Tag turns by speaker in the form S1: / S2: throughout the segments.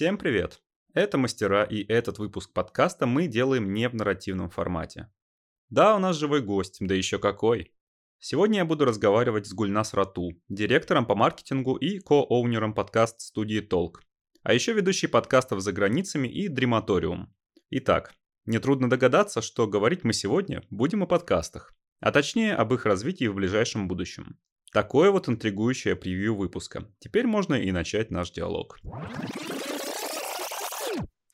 S1: Всем привет! Это мастера, и этот выпуск подкаста мы делаем не в нарративном формате. Да, у нас живой гость, да еще какой. Сегодня я буду разговаривать с Гульнас Рату, директором по маркетингу и ко-оунером подкаст-студии Толк, а еще ведущий подкастов за границами и Дрематориум. Итак, нетрудно догадаться, что говорить мы сегодня будем о подкастах, а точнее об их развитии в ближайшем будущем. Такое вот интригующее превью выпуска. Теперь можно и начать наш диалог.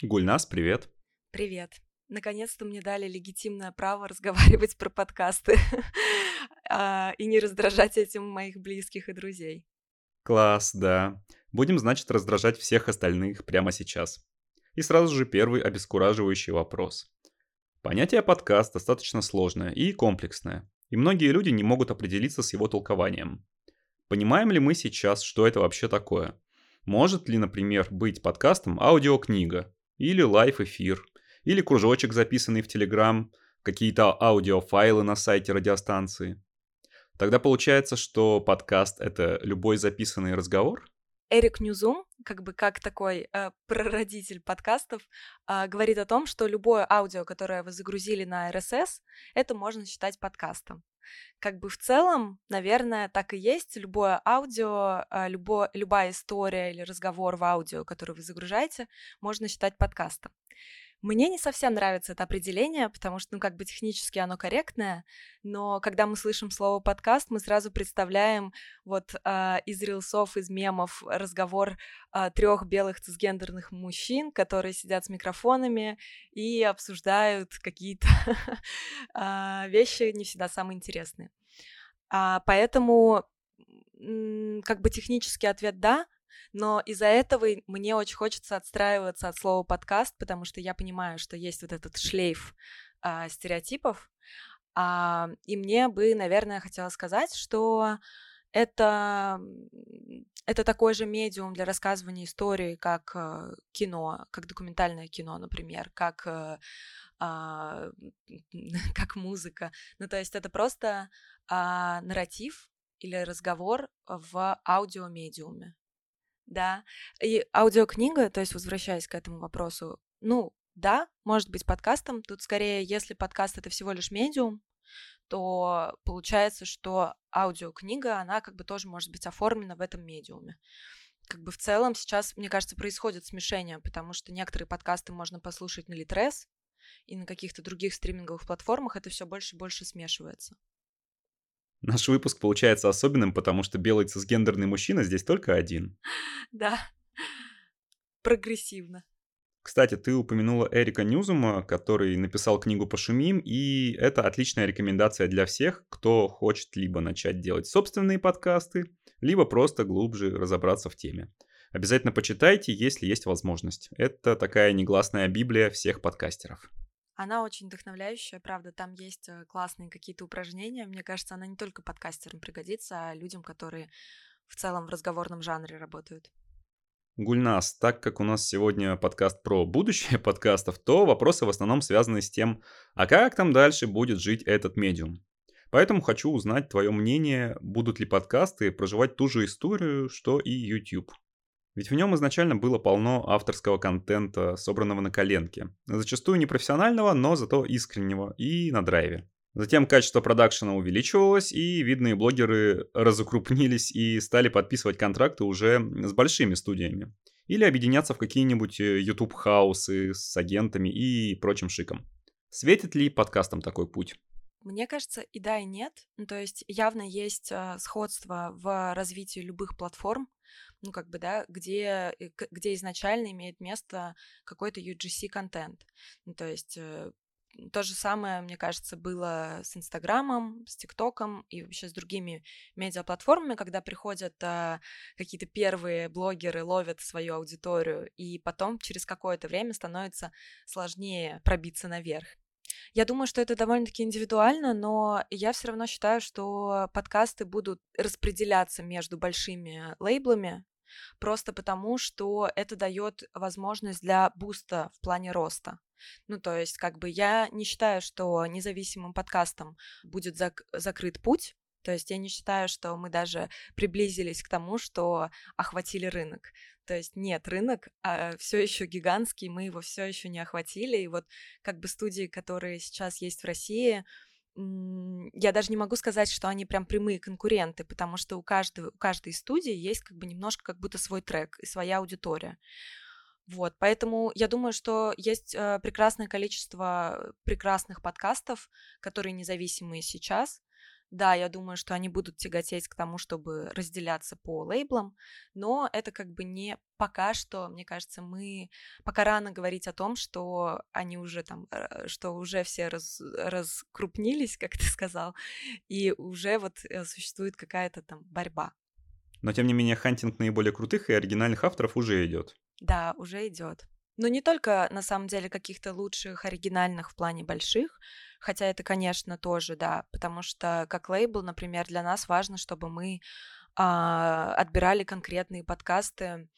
S1: Гульнас, привет.
S2: Привет. Наконец-то мне дали легитимное право разговаривать про подкасты а, и не раздражать этим моих близких и друзей.
S1: Класс, да. Будем, значит, раздражать всех остальных прямо сейчас. И сразу же первый обескураживающий вопрос. Понятие подкаст достаточно сложное и комплексное и многие люди не могут определиться с его толкованием. Понимаем ли мы сейчас, что это вообще такое? Может ли, например, быть подкастом аудиокнига, или live-эфир, или кружочек, записанный в Телеграм, какие-то аудиофайлы на сайте радиостанции? Тогда получается, что подкаст — это любой записанный разговор?
S2: Эрик Ньюзум, как бы как такой э, прародитель подкастов, э, говорит о том, что любое аудио, которое вы загрузили на RSS, это можно считать подкастом. Как бы в целом, наверное, так и есть. Любое аудио, э, любо, любая история или разговор в аудио, который вы загружаете, можно считать подкастом. Мне не совсем нравится это определение, потому что, ну, как бы технически оно корректное, но когда мы слышим слово подкаст, мы сразу представляем вот э, из рилсов, из мемов разговор э, а, трех белых цисгендерных мужчин, которые сидят с микрофонами и обсуждают какие-то э, вещи не всегда самые интересные. А, поэтому как бы технический ответ да, но из-за этого мне очень хочется отстраиваться от слова подкаст, потому что я понимаю, что есть вот этот шлейф а, стереотипов. А, и мне бы, наверное, хотела сказать, что это, это такой же медиум для рассказывания истории, как э, кино, как документальное кино, например, как, э, а, как музыка. Ну, то есть это просто а, нарратив или разговор в аудиомедиуме да. И аудиокнига, то есть возвращаясь к этому вопросу, ну, да, может быть подкастом. Тут скорее, если подкаст это всего лишь медиум, то получается, что аудиокнига, она как бы тоже может быть оформлена в этом медиуме. Как бы в целом сейчас, мне кажется, происходит смешение, потому что некоторые подкасты можно послушать на Литрес, и на каких-то других стриминговых платформах это все больше и больше смешивается.
S1: Наш выпуск получается особенным, потому что белый цисгендерный мужчина здесь только один.
S2: Да, прогрессивно.
S1: Кстати, ты упомянула Эрика Ньюзума, который написал книгу «Пошумим», и это отличная рекомендация для всех, кто хочет либо начать делать собственные подкасты, либо просто глубже разобраться в теме. Обязательно почитайте, если есть возможность. Это такая негласная библия всех подкастеров.
S2: Она очень вдохновляющая, правда, там есть э, классные какие-то упражнения. Мне кажется, она не только подкастерам пригодится, а людям, которые в целом в разговорном жанре работают.
S1: Гульнас, так как у нас сегодня подкаст про будущее подкастов, то вопросы в основном связаны с тем, а как там дальше будет жить этот медиум. Поэтому хочу узнать твое мнение, будут ли подкасты проживать ту же историю, что и YouTube. Ведь в нем изначально было полно авторского контента, собранного на коленке. Зачастую непрофессионального, но зато искреннего и на драйве. Затем качество продакшена увеличивалось, и видные блогеры разукрупнились и стали подписывать контракты уже с большими студиями. Или объединяться в какие-нибудь э, YouTube-хаусы с агентами и прочим шиком. Светит ли подкастам такой путь?
S2: Мне кажется, и да, и нет. То есть явно есть э, сходство в развитии любых платформ, ну, как бы, да, где, э, где изначально имеет место какой-то UGC-контент. Ну, то есть э, то же самое, мне кажется, было с Инстаграмом, с ТикТоком и вообще с другими медиаплатформами, когда приходят а, какие-то первые блогеры, ловят свою аудиторию, и потом через какое-то время становится сложнее пробиться наверх. Я думаю, что это довольно-таки индивидуально, но я все равно считаю, что подкасты будут распределяться между большими лейблами, просто потому, что это дает возможность для буста в плане роста. Ну, то есть, как бы я не считаю, что независимым подкастом будет зак- закрыт путь, то есть я не считаю, что мы даже приблизились к тому, что охватили рынок. То есть нет, рынок а, все еще гигантский, мы его все еще не охватили. И вот как бы студии, которые сейчас есть в России, я даже не могу сказать, что они прям прямые конкуренты, потому что у, каждого, у каждой студии есть как бы немножко как будто свой трек и своя аудитория. Вот, поэтому я думаю, что есть э, прекрасное количество прекрасных подкастов, которые независимые сейчас, да, я думаю, что они будут тяготеть к тому, чтобы разделяться по лейблам, но это как бы не пока что, мне кажется, мы пока рано говорить о том, что они уже там, э, что уже все раз, раскрупнились, как ты сказал, и уже вот э, существует какая-то там борьба.
S1: Но тем не менее, хантинг наиболее крутых и оригинальных авторов уже идет.
S2: Да, уже идет. Но не только, на самом деле, каких-то лучших, оригинальных в плане больших, хотя это, конечно, тоже, да, потому что как лейбл, например, для нас важно, чтобы мы а, отбирали конкретные подкасты,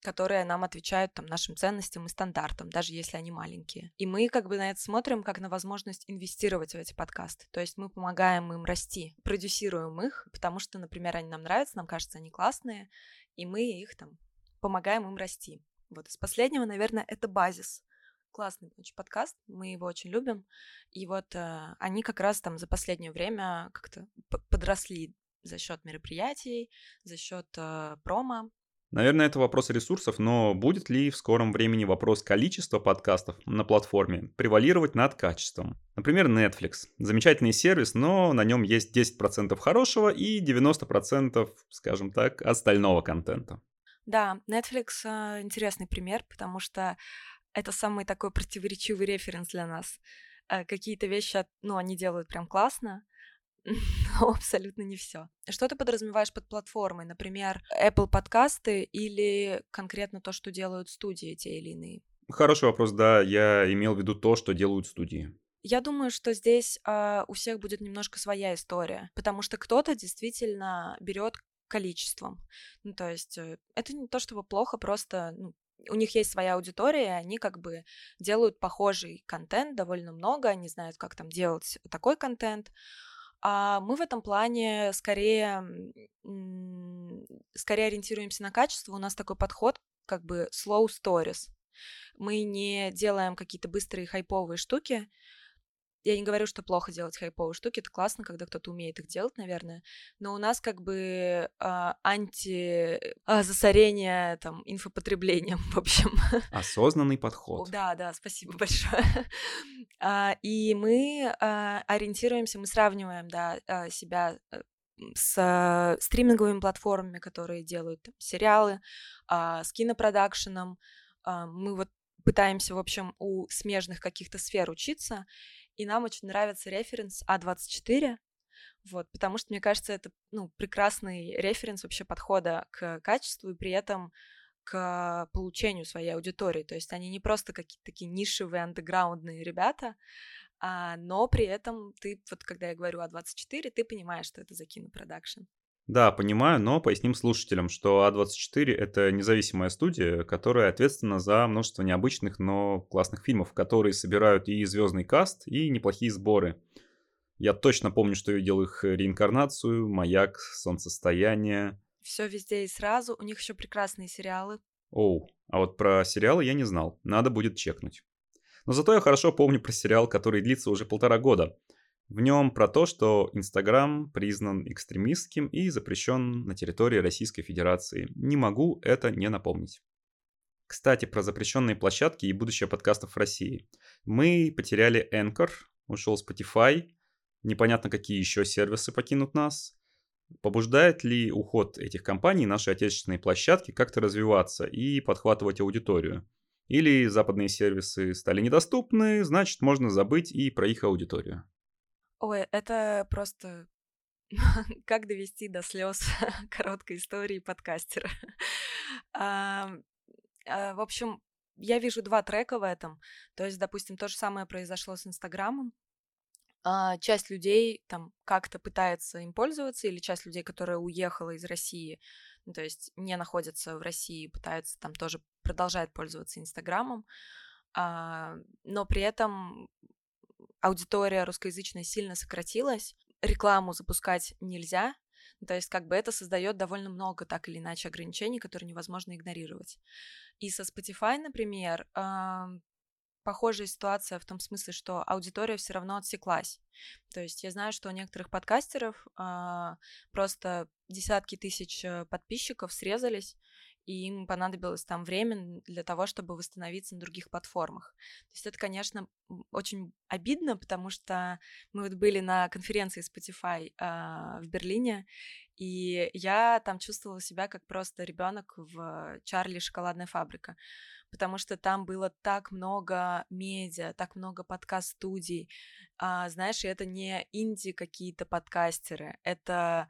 S2: которые нам отвечают там, нашим ценностям и стандартам, даже если они маленькие. И мы как бы на это смотрим как на возможность инвестировать в эти подкасты. То есть мы помогаем им расти, продюсируем их, потому что, например, они нам нравятся, нам кажется, они классные, и мы их там помогаем им расти. Вот из последнего, наверное, это базис. Классный очень подкаст, мы его очень любим. И вот э, они как раз там за последнее время как-то подросли за счет мероприятий, за счет э, промо.
S1: Наверное, это вопрос ресурсов, но будет ли в скором времени вопрос количества подкастов на платформе превалировать над качеством? Например, Netflix. Замечательный сервис, но на нем есть 10% хорошего и 90%, скажем так, остального контента.
S2: Да, Netflix э, интересный пример, потому что это самый такой противоречивый референс для нас. Э, какие-то вещи, ну, они делают прям классно, но абсолютно не все. Что ты подразумеваешь под платформой? Например, Apple подкасты или конкретно то, что делают студии те или иные?
S1: Хороший вопрос, да. Я имел в виду то, что делают студии.
S2: Я думаю, что здесь э, у всех будет немножко своя история, потому что кто-то действительно берет количеством. Ну, то есть э, это не то чтобы плохо, просто ну, у них есть своя аудитория, они как бы делают похожий контент довольно много, они знают, как там делать такой контент. А мы в этом плане скорее, скорее ориентируемся на качество. У нас такой подход, как бы slow stories. Мы не делаем какие-то быстрые хайповые штуки, я не говорю, что плохо делать хайповые штуки, это классно, когда кто-то умеет их делать, наверное, но у нас как бы а, анти а, там инфопотреблением, в общем.
S1: Осознанный подход.
S2: Да, да, спасибо большое. а, и мы а, ориентируемся, мы сравниваем, да, себя э, с стриминговыми платформами, которые делают там, сериалы, а, с кинопродакшеном. А, мы вот пытаемся, в общем, у смежных каких-то сфер учиться, и нам очень нравится референс А24, вот, потому что, мне кажется, это, ну, прекрасный референс вообще подхода к качеству и при этом к получению своей аудитории. То есть они не просто какие-то такие нишевые, андеграундные ребята, а, но при этом ты, вот когда я говорю А24, ты понимаешь, что это за кинопродакшн.
S1: Да, понимаю, но поясним слушателям, что А24 — это независимая студия, которая ответственна за множество необычных, но классных фильмов, которые собирают и звездный каст, и неплохие сборы. Я точно помню, что видел их реинкарнацию, «Маяк», «Солнцестояние».
S2: Все везде и сразу. У них еще прекрасные сериалы.
S1: Оу, а вот про сериалы я не знал. Надо будет чекнуть. Но зато я хорошо помню про сериал, который длится уже полтора года — в нем про то, что Инстаграм признан экстремистским и запрещен на территории Российской Федерации. Не могу это не напомнить. Кстати, про запрещенные площадки и будущее подкастов в России. Мы потеряли Anchor, ушел Spotify, непонятно какие еще сервисы покинут нас. Побуждает ли уход этих компаний наши отечественные площадки как-то развиваться и подхватывать аудиторию? Или западные сервисы стали недоступны, значит можно забыть и про их аудиторию?
S2: Ой, это просто как довести до слез короткой истории подкастера. а, а, в общем, я вижу два трека в этом. То есть, допустим, то же самое произошло с Инстаграмом. А, часть людей там как-то пытается им пользоваться, или часть людей, которая уехала из России, ну, то есть не находятся в России, пытаются там тоже продолжать пользоваться Инстаграмом. А, но при этом аудитория русскоязычная сильно сократилась, рекламу запускать нельзя, То есть как бы это создает довольно много так или иначе ограничений, которые невозможно игнорировать. И со Spotify, например, похожая ситуация в том смысле, что аудитория все равно отсеклась. То есть я знаю, что у некоторых подкастеров э, просто десятки тысяч э, подписчиков срезались, и им понадобилось там время для того, чтобы восстановиться на других платформах. То есть это, конечно, очень обидно, потому что мы вот были на конференции Spotify э, в Берлине, и я там чувствовала себя как просто ребенок в Чарли шоколадная фабрика потому что там было так много медиа, так много подкаст-студий. А, знаешь, и это не инди какие-то подкастеры, это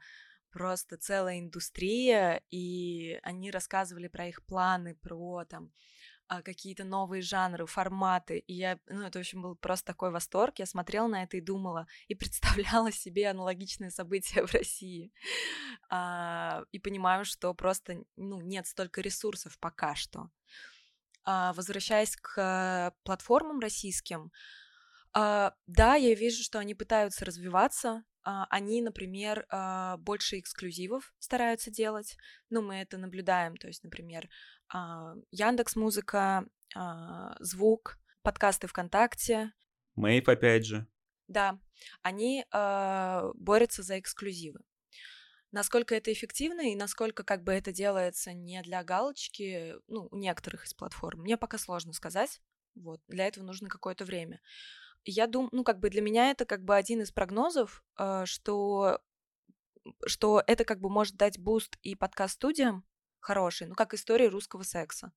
S2: просто целая индустрия, и они рассказывали про их планы, про там а, какие-то новые жанры, форматы. И я, ну, это, в общем, был просто такой восторг. Я смотрела на это и думала, и представляла себе аналогичные события в России. А, и понимаю, что просто, ну, нет столько ресурсов пока что. А, возвращаясь к платформам российским, а, да, я вижу, что они пытаются развиваться. А, они, например, больше эксклюзивов стараются делать. Ну, мы это наблюдаем. То есть, например, Яндекс Музыка, Звук, подкасты ВКонтакте.
S1: Мейв, опять же.
S2: Да, они борются за эксклюзивы. Насколько это эффективно и насколько как бы это делается не для галочки, ну, у некоторых из платформ, мне пока сложно сказать. Вот, для этого нужно какое-то время. Я думаю, ну, как бы для меня это как бы один из прогнозов, э, что, что это как бы может дать буст и подкаст-студиям, хороший, ну, как история русского секса.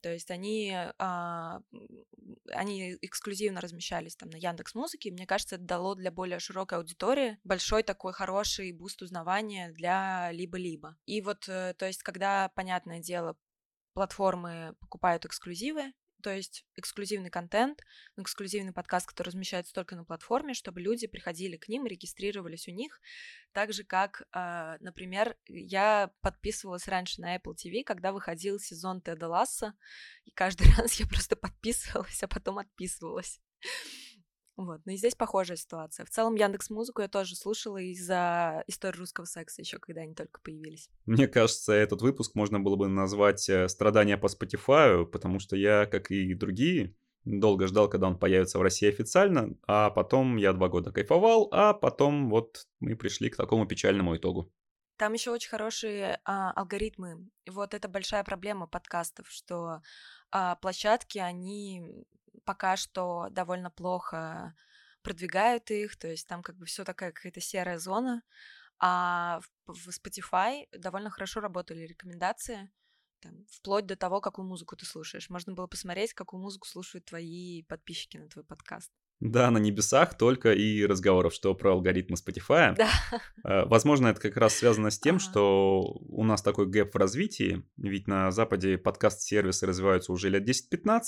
S2: То есть они, а, они эксклюзивно размещались там на Яндекс Музыке, мне кажется, это дало для более широкой аудитории большой такой хороший буст узнавания для либо-либо. И вот, э, то есть, когда, понятное дело, платформы покупают эксклюзивы, то есть эксклюзивный контент, эксклюзивный подкаст, который размещается только на платформе, чтобы люди приходили к ним, регистрировались у них, так же как, э, например, я подписывалась раньше на Apple TV, когда выходил сезон Теда Ласса, и каждый раз я просто подписывалась, а потом отписывалась. Вот, ну и здесь похожая ситуация. В целом Яндекс Музыку я тоже слушала из-за истории русского секса еще, когда они только появились.
S1: Мне кажется, этот выпуск можно было бы назвать э, «Страдания по Spotify», потому что я, как и другие, долго ждал, когда он появится в России официально, а потом я два года кайфовал, а потом вот мы пришли к такому печальному итогу.
S2: Там еще очень хорошие а, алгоритмы. Вот это большая проблема подкастов, что а, площадки, они пока что довольно плохо продвигают их, то есть там как бы все такая какая-то серая зона, а в Spotify довольно хорошо работали рекомендации, там, вплоть до того, какую музыку ты слушаешь. Можно было посмотреть, какую музыку слушают твои подписчики на твой подкаст.
S1: Да, на небесах только и разговоров, что про алгоритмы Spotify.
S2: Да.
S1: Э, возможно, это как раз связано с тем, ага. что у нас такой гэп в развитии, ведь на Западе подкаст-сервисы развиваются уже лет 10-15,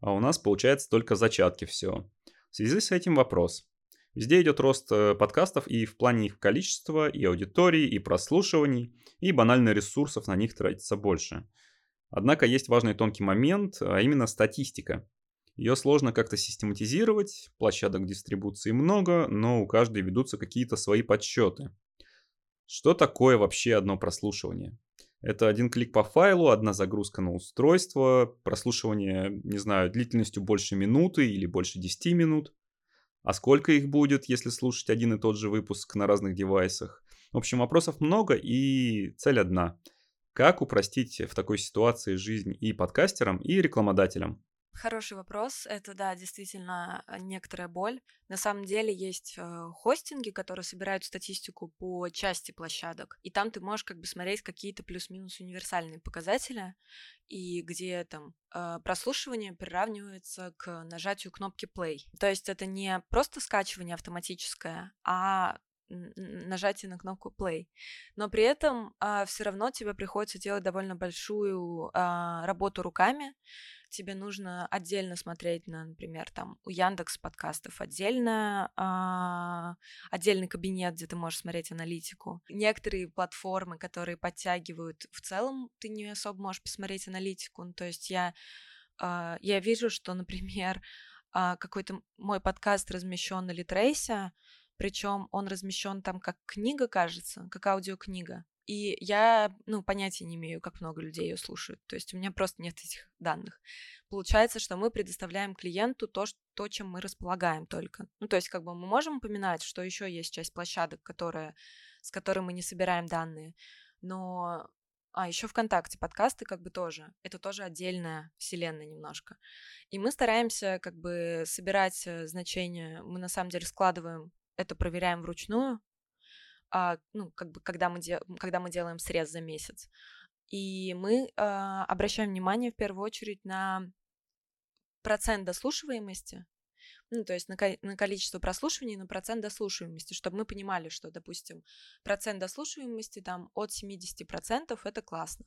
S1: а у нас получается только зачатки все. В связи с этим вопрос. Везде идет рост э, подкастов и в плане их количества, и аудитории, и прослушиваний, и банально ресурсов на них тратится больше. Однако есть важный тонкий момент, а именно статистика. Ее сложно как-то систематизировать, площадок дистрибуции много, но у каждой ведутся какие-то свои подсчеты. Что такое вообще одно прослушивание? Это один клик по файлу, одна загрузка на устройство, прослушивание, не знаю, длительностью больше минуты или больше 10 минут. А сколько их будет, если слушать один и тот же выпуск на разных девайсах? В общем, вопросов много и цель одна. Как упростить в такой ситуации жизнь и подкастерам, и рекламодателям?
S2: Хороший вопрос. Это, да, действительно э, некоторая боль. На самом деле есть э, хостинги, которые собирают статистику по части площадок, и там ты можешь как бы смотреть какие-то плюс-минус универсальные показатели, и где там э, прослушивание приравнивается к нажатию кнопки play. То есть это не просто скачивание автоматическое, а нажатие на кнопку play. Но при этом а, все равно тебе приходится делать довольно большую а, работу руками, тебе нужно отдельно смотреть на, например, там у Яндекс подкастов отдельно, а, отдельный кабинет, где ты можешь смотреть аналитику. Некоторые платформы, которые подтягивают в целом, ты не особо можешь посмотреть аналитику. Ну, то есть я, а, я вижу, что, например, а, какой-то мой подкаст размещен на Литрейсе, причем он размещен там как книга, кажется, как аудиокнига. И я, ну, понятия не имею, как много людей ее слушают. То есть у меня просто нет этих данных. Получается, что мы предоставляем клиенту то, то, чем мы располагаем только. Ну, то есть как бы мы можем упоминать, что еще есть часть площадок, которая, с которой мы не собираем данные, но а, еще ВКонтакте подкасты как бы тоже. Это тоже отдельная вселенная немножко. И мы стараемся как бы собирать э, значения. Мы на самом деле складываем это, проверяем вручную ну, как бы, когда мы, де- когда мы делаем срез за месяц. И мы а, обращаем внимание в первую очередь на процент дослушиваемости, ну, то есть на, на количество прослушиваний, на процент дослушиваемости, чтобы мы понимали, что, допустим, процент дослушиваемости там от 70% это классно.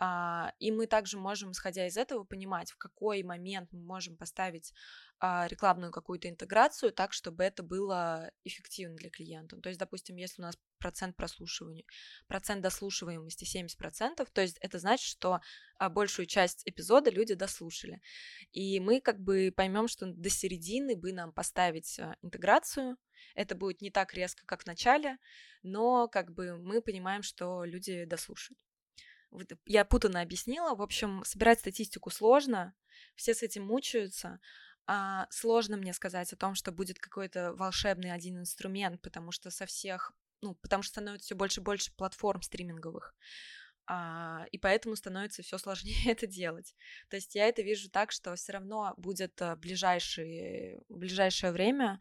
S2: А, и мы также можем, исходя из этого, понимать, в какой момент мы можем поставить а, рекламную какую-то интеграцию так, чтобы это было эффективно для клиента. То есть, допустим, если у нас процент прослушивания, процент дослушиваемости 70%, то есть это значит, что а, большую часть эпизода люди дослушали. И мы как бы поймем, что до середины бы нам поставить интеграцию, это будет не так резко, как в начале, но как бы мы понимаем, что люди дослушают. Я путанно объяснила. В общем, собирать статистику сложно, все с этим мучаются. А, сложно мне сказать о том, что будет какой-то волшебный один инструмент, потому что со всех, ну, потому что становится все больше и больше платформ стриминговых. А, и поэтому становится все сложнее это делать. То есть я это вижу так, что все равно будет э, ближайшее, ближайшее время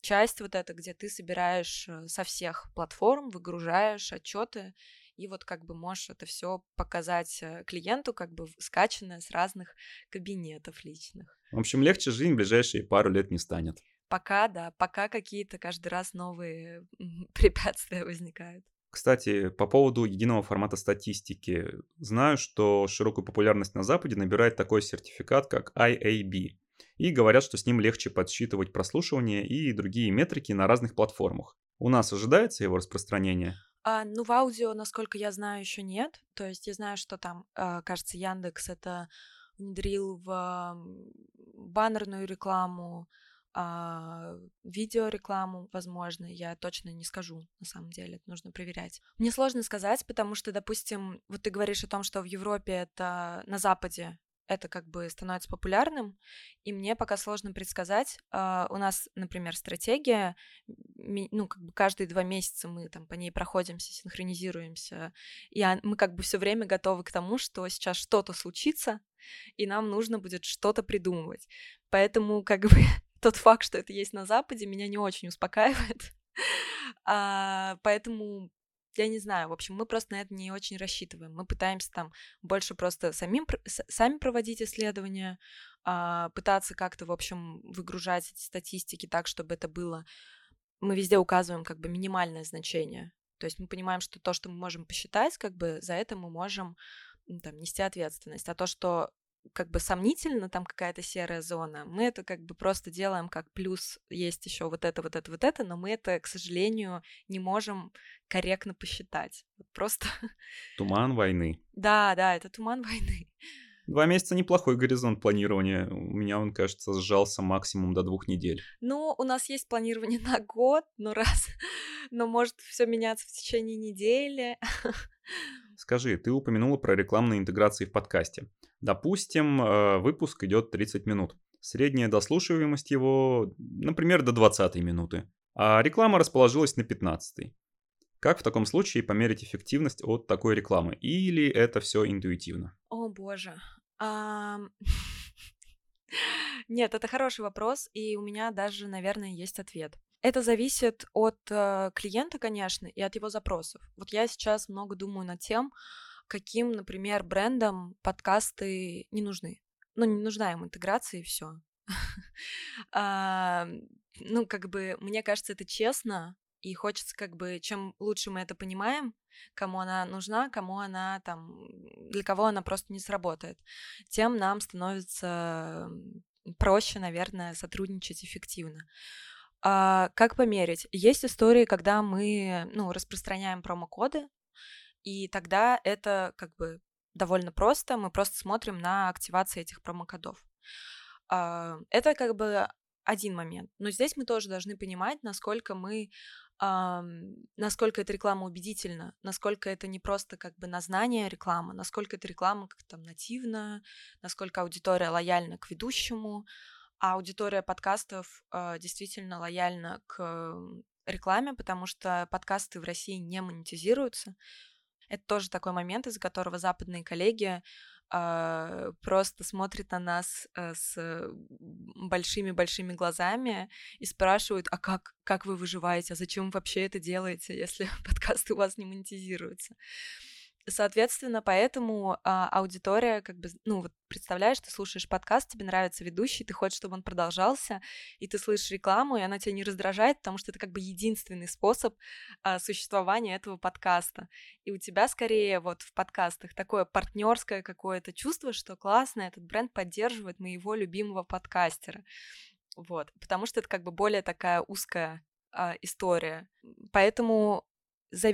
S2: часть вот эта, где ты собираешь э, со всех платформ, выгружаешь отчеты и вот как бы можешь это все показать э, клиенту, как бы скачанное с разных кабинетов личных.
S1: В общем, легче жизнь в ближайшие пару лет не станет.
S2: Пока, да, пока какие-то каждый раз новые препятствия возникают.
S1: Кстати, по поводу единого формата статистики. Знаю, что широкую популярность на Западе набирает такой сертификат, как IAB. И говорят, что с ним легче подсчитывать прослушивание и другие метрики на разных платформах. У нас ожидается его распространение?
S2: А, ну, в аудио, насколько я знаю, еще нет. То есть я знаю, что там, а, кажется, Яндекс это внедрил в баннерную рекламу, а, видеорекламу, возможно, я точно не скажу, на самом деле, это нужно проверять. Мне сложно сказать, потому что, допустим, вот ты говоришь о том, что в Европе это на Западе это как бы становится популярным, и мне пока сложно предсказать. Uh, у нас, например, стратегия, ну, как бы каждые два месяца мы там по ней проходимся, синхронизируемся, и мы как бы все время готовы к тому, что сейчас что-то случится, и нам нужно будет что-то придумывать. Поэтому как бы тот факт, что это есть на Западе, меня не очень успокаивает. Uh, поэтому я не знаю, в общем, мы просто на это не очень рассчитываем. Мы пытаемся там больше просто самим, сами проводить исследования, а, пытаться как-то, в общем, выгружать эти статистики так, чтобы это было... Мы везде указываем как бы минимальное значение. То есть мы понимаем, что то, что мы можем посчитать, как бы за это мы можем там, нести ответственность. А то, что как бы сомнительно, там какая-то серая зона, мы это как бы просто делаем как плюс, есть еще вот это, вот это, вот это, но мы это, к сожалению, не можем корректно посчитать. Просто...
S1: Туман войны.
S2: Да, да, это туман войны.
S1: Два месяца неплохой горизонт планирования. У меня он, кажется, сжался максимум до двух недель.
S2: Ну, у нас есть планирование на год, но раз, но может все меняться в течение недели.
S1: Скажи, ты упомянула про рекламные интеграции в подкасте. Допустим, э, выпуск идет 30 минут. Средняя дослушиваемость его, например, до 20 минуты. А реклама расположилась на 15. Как в таком случае померить эффективность от такой рекламы? Или это все интуитивно?
S2: О боже. Нет, это хороший вопрос, и у меня даже, наверное, есть ответ. Это зависит от э, клиента, конечно, и от его запросов. Вот я сейчас много думаю над тем, каким, например, брендам подкасты не нужны. Ну, не нужна им интеграция и все. А, ну, как бы, мне кажется, это честно, и хочется, как бы, чем лучше мы это понимаем, кому она нужна, кому она там, для кого она просто не сработает, тем нам становится проще, наверное, сотрудничать эффективно. А, как померить? Есть истории, когда мы ну, распространяем промокоды, и тогда это как бы довольно просто. Мы просто смотрим на активацию этих промокодов. А, это как бы один момент. Но здесь мы тоже должны понимать, насколько мы насколько эта реклама убедительна, насколько это не просто как бы на знание реклама, насколько эта реклама как там нативная, насколько аудитория лояльна к ведущему, а аудитория подкастов э, действительно лояльна к рекламе, потому что подкасты в России не монетизируются. Это тоже такой момент, из-за которого западные коллеги э, просто смотрят на нас э, с большими-большими глазами и спрашивают, а как, как вы выживаете, а зачем вы вообще это делаете, если подкасты у вас не монетизируются. Соответственно, поэтому а, аудитория, как бы, ну, вот представляешь, ты слушаешь подкаст, тебе нравится ведущий, ты хочешь, чтобы он продолжался, и ты слышишь рекламу, и она тебя не раздражает, потому что это как бы единственный способ а, существования этого подкаста. И у тебя скорее вот в подкастах такое партнерское какое-то чувство, что классно, этот бренд поддерживает моего любимого подкастера. Вот, потому что это как бы более такая узкая а, история. Поэтому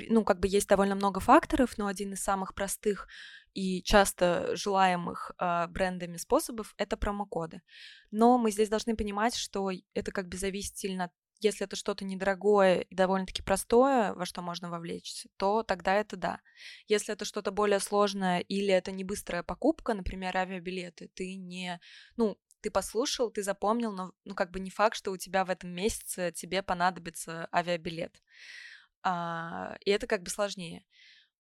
S2: ну, как бы есть довольно много факторов, но один из самых простых и часто желаемых э, брендами способов — это промокоды. Но мы здесь должны понимать, что это как бы зависит если это что-то недорогое и довольно-таки простое, во что можно вовлечься, то тогда это да. Если это что-то более сложное или это не быстрая покупка, например, авиабилеты, ты не, ну, ты послушал, ты запомнил, но ну как бы не факт, что у тебя в этом месяце тебе понадобится авиабилет а, и это как бы сложнее.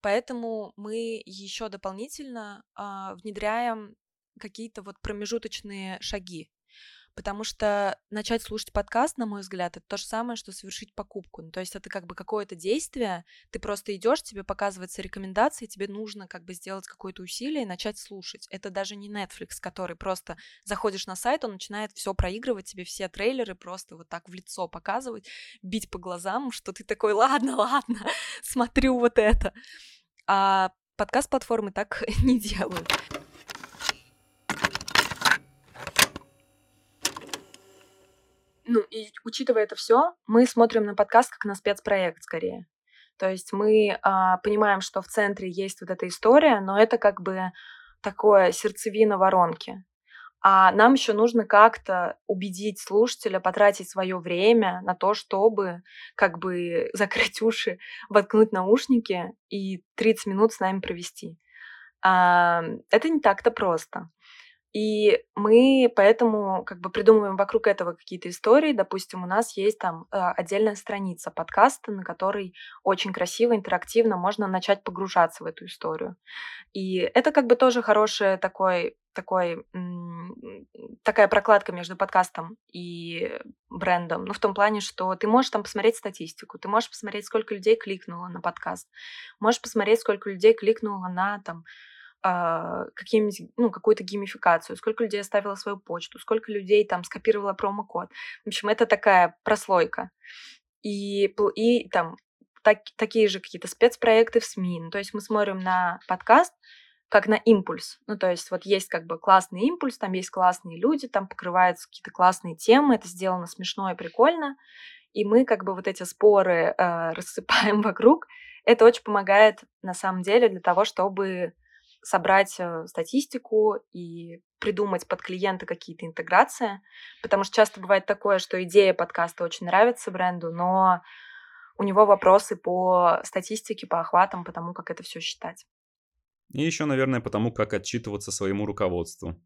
S2: Поэтому мы еще дополнительно а, внедряем какие-то вот промежуточные шаги. Потому что начать слушать подкаст, на мой взгляд, это то же самое, что совершить покупку. Ну, то есть это как бы какое-то действие, ты просто идешь, тебе показываются рекомендации, тебе нужно как бы сделать какое-то усилие и начать слушать. Это даже не Netflix, который просто заходишь на сайт, он начинает все проигрывать, тебе все трейлеры просто вот так в лицо показывать, бить по глазам, что ты такой, ладно, ладно, смотрю вот это. А подкаст-платформы так не делают. Ну, и учитывая это все, мы смотрим на подкаст как на спецпроект скорее. То есть мы а, понимаем, что в центре есть вот эта история, но это как бы такое сердцевина воронки. А нам еще нужно как-то убедить слушателя потратить свое время на то, чтобы как бы закрыть уши, воткнуть наушники и 30 минут с нами провести. А, это не так-то просто. И мы поэтому как бы придумываем вокруг этого какие-то истории. Допустим, у нас есть там э, отдельная страница подкаста, на которой очень красиво, интерактивно можно начать погружаться в эту историю. И это как бы тоже хорошая такой такой, такая прокладка между подкастом и брендом. Ну, в том плане, что ты можешь там посмотреть статистику, ты можешь посмотреть, сколько людей кликнуло на подкаст, можешь посмотреть, сколько людей кликнуло на там а, каким-нибудь, ну, какую-то геймификацию, сколько людей оставило свою почту, сколько людей там скопировало промокод. В общем, это такая прослойка. И, и там так, такие же какие-то спецпроекты в СМИ. Ну, то есть мы смотрим на подкаст как на импульс. Ну, то есть вот есть как бы классный импульс, там есть классные люди, там покрываются какие-то классные темы, это сделано смешно и прикольно, и мы как бы вот эти споры э, рассыпаем вокруг. Это очень помогает на самом деле для того, чтобы собрать э, статистику и придумать под клиента какие-то интеграции, потому что часто бывает такое, что идея подкаста очень нравится бренду, но у него вопросы по статистике, по охватам, по тому, как это все считать.
S1: И еще, наверное, потому, как отчитываться своему руководству.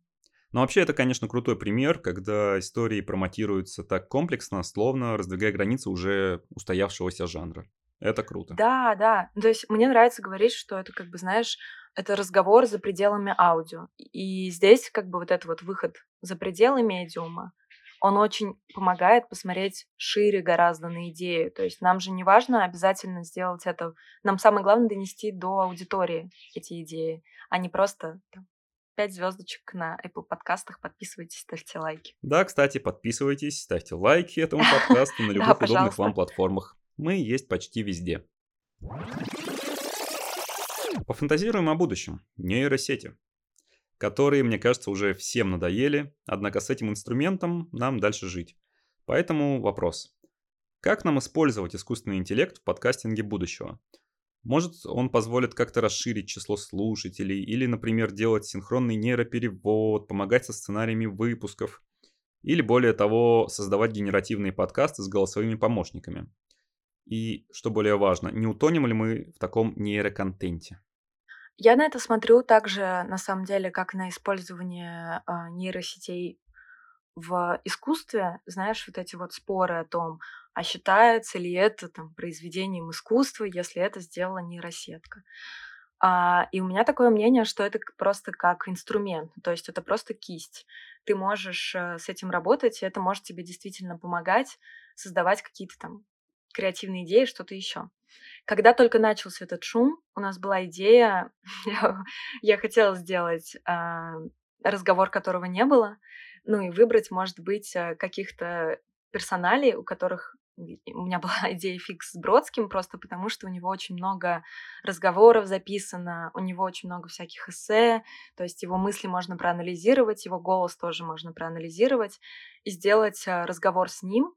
S1: Но вообще это, конечно, крутой пример, когда истории промотируются так комплексно, словно раздвигая границы уже устоявшегося жанра. Это круто.
S2: Да, да. То есть мне нравится говорить, что это, как бы, знаешь, это разговор за пределами аудио. И здесь как бы вот этот вот выход за пределы медиума, он очень помогает посмотреть шире гораздо на идею. То есть нам же не важно обязательно сделать это. Нам самое главное донести до аудитории эти идеи, а не просто там, 5 звездочек на Apple подкастах. Подписывайтесь, ставьте лайки.
S1: Да, кстати, подписывайтесь, ставьте лайки этому подкасту на любых удобных вам платформах. Мы есть почти везде. Пофантазируем о будущем. Нейросети. Которые, мне кажется, уже всем надоели, однако с этим инструментом нам дальше жить. Поэтому вопрос. Как нам использовать искусственный интеллект в подкастинге будущего? Может, он позволит как-то расширить число слушателей или, например, делать синхронный нейроперевод, помогать со сценариями выпусков. или более того, создавать генеративные подкасты с голосовыми помощниками? И, что более важно, не утонем ли мы в таком нейроконтенте?
S2: Я на это смотрю также, на самом деле, как на использование э, нейросетей в искусстве, знаешь, вот эти вот споры о том, а считается ли это там произведением искусства, если это сделала нейросетка. А, и у меня такое мнение, что это просто как инструмент, то есть это просто кисть. Ты можешь э, с этим работать, и это может тебе действительно помогать создавать какие-то там креативные идеи, что-то еще. Когда только начался этот шум, у нас была идея, я, хотела сделать а, разговор, которого не было, ну и выбрать, может быть, э, каких-то персоналей, у которых у меня была идея фикс с Бродским, просто потому что у него очень много разговоров записано, у него очень много всяких эссе, то есть его мысли можно проанализировать, его голос тоже можно проанализировать и сделать э, разговор с ним,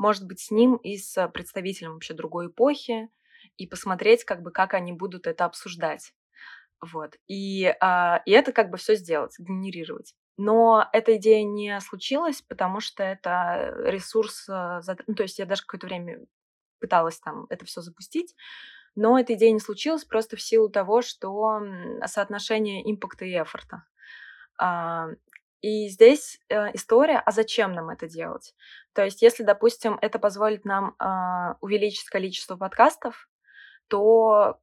S2: может быть, с ним и с представителем вообще другой эпохи, и посмотреть, как бы, как они будут это обсуждать. Вот. И, а, и это как бы все сделать, генерировать. Но эта идея не случилась, потому что это ресурс... Э, ну, то есть я даже какое-то время пыталась там это все запустить, но эта идея не случилась просто в силу того, что соотношение импакта и эфорта. И здесь э, история, а зачем нам это делать? То есть, если, допустим, это позволит нам э, увеличить количество подкастов, то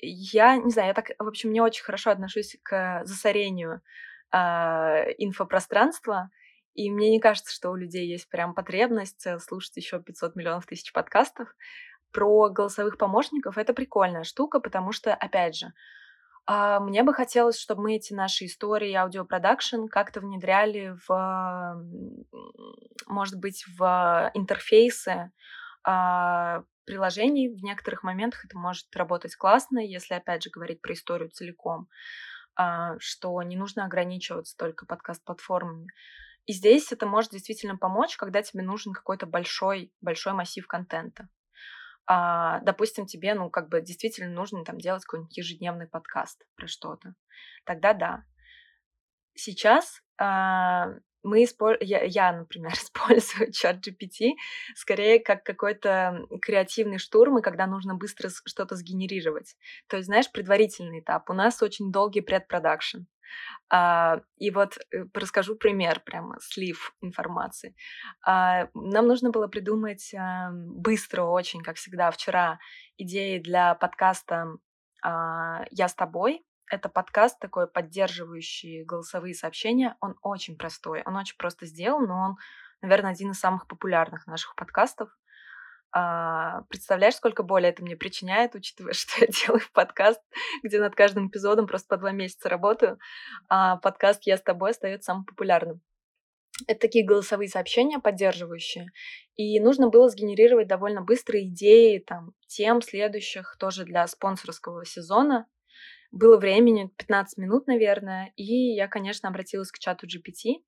S2: я не знаю, я так, в общем, не очень хорошо отношусь к засорению э, инфопространства, и мне не кажется, что у людей есть прям потребность э, слушать еще 500 миллионов тысяч подкастов. Про голосовых помощников это прикольная штука, потому что, опять же, э, мне бы хотелось, чтобы мы эти наши истории аудио production как-то внедряли в, может быть, в интерфейсы э, приложений. В некоторых моментах это может работать классно, если, опять же, говорить про историю целиком, а, что не нужно ограничиваться только подкаст-платформами. И здесь это может действительно помочь, когда тебе нужен какой-то большой, большой массив контента. А, допустим, тебе, ну, как бы действительно нужно там делать какой-нибудь ежедневный подкаст про что-то. Тогда да. Сейчас а, мы использ... я, я, например, использую чат GPT скорее как какой-то креативный штурм, и когда нужно быстро что-то сгенерировать. То есть, знаешь, предварительный этап. У нас очень долгий предпродакшн. А, и вот э, расскажу пример, прямо слив информации. А, нам нужно было придумать а, быстро очень, как всегда, вчера идеи для подкаста «Я с тобой», это подкаст такой, поддерживающий голосовые сообщения. Он очень простой, он очень просто сделан, но он, наверное, один из самых популярных наших подкастов. А, представляешь, сколько боли это мне причиняет, учитывая, что я делаю подкаст, где над каждым эпизодом просто по два месяца работаю, а подкаст «Я с тобой» остается самым популярным. Это такие голосовые сообщения поддерживающие. И нужно было сгенерировать довольно быстро идеи там, тем следующих тоже для спонсорского сезона. Было времени, 15 минут, наверное, и я, конечно, обратилась к чату GPT.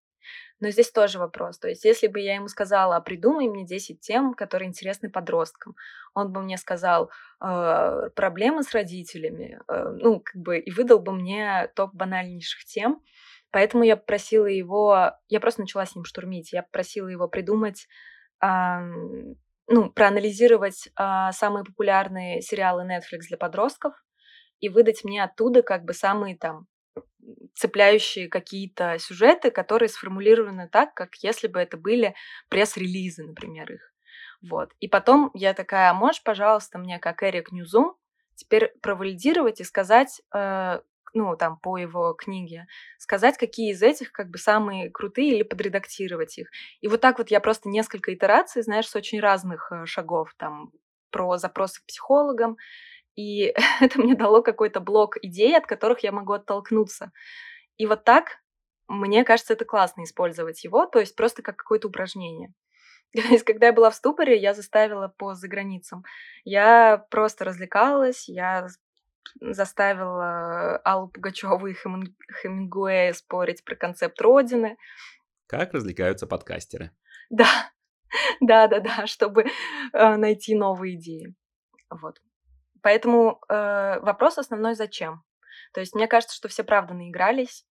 S2: Но здесь тоже вопрос. То есть, если бы я ему сказала, придумай мне 10 тем, которые интересны подросткам, он бы мне сказал э, проблемы с родителями, э, ну, как бы, и выдал бы мне топ банальнейших тем. Поэтому я попросила его, я просто начала с ним штурмить, я попросила его придумать, э, ну, проанализировать э, самые популярные сериалы Netflix для подростков, и выдать мне оттуда как бы самые там цепляющие какие-то сюжеты, которые сформулированы так, как если бы это были пресс-релизы, например, их. Вот. И потом я такая, «А можешь, пожалуйста, мне, как Эрик Ньюзум, теперь провалидировать и сказать, э, ну, там, по его книге, сказать, какие из этих как бы самые крутые или подредактировать их. И вот так вот я просто несколько итераций, знаешь, с очень разных э, шагов, там, про запросы к психологам, и это мне дало какой-то блок идей, от которых я могу оттолкнуться. И вот так, мне кажется, это классно использовать его, то есть просто как какое-то упражнение. То есть, когда я была в ступоре, я заставила по заграницам. Я просто развлекалась, я заставила Аллу Пугачеву и Хемингуэя спорить про концепт Родины.
S1: Как развлекаются подкастеры.
S2: Да, да, да, да, чтобы э, найти новые идеи. Вот. Поэтому э, вопрос основной зачем? То есть мне кажется, что все правда наигрались.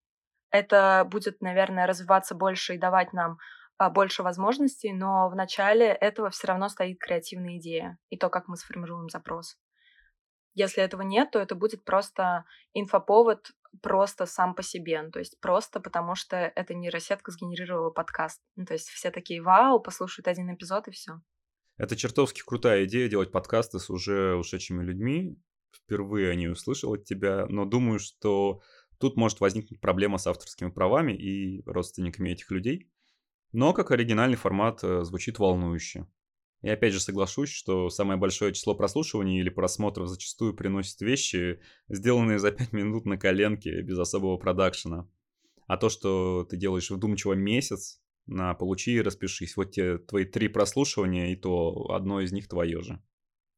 S2: Это будет, наверное, развиваться больше и давать нам а, больше возможностей, но в начале этого все равно стоит креативная идея и то, как мы сформируем запрос. Если этого нет, то это будет просто инфоповод просто сам по себе, ну, то есть просто потому, что эта нейросетка сгенерировала подкаст. Ну, то есть все такие, вау, послушают один эпизод и все.
S1: Это чертовски крутая идея делать подкасты с уже ушедшими людьми. Впервые о ней услышал от тебя, но думаю, что тут может возникнуть проблема с авторскими правами и родственниками этих людей. Но как оригинальный формат э, звучит волнующе. И опять же соглашусь, что самое большое число прослушиваний или просмотров зачастую приносит вещи, сделанные за 5 минут на коленке, без особого продакшена. А то, что ты делаешь вдумчиво месяц, на получи и распишись. Вот те твои три прослушивания, и то одно из них твое же.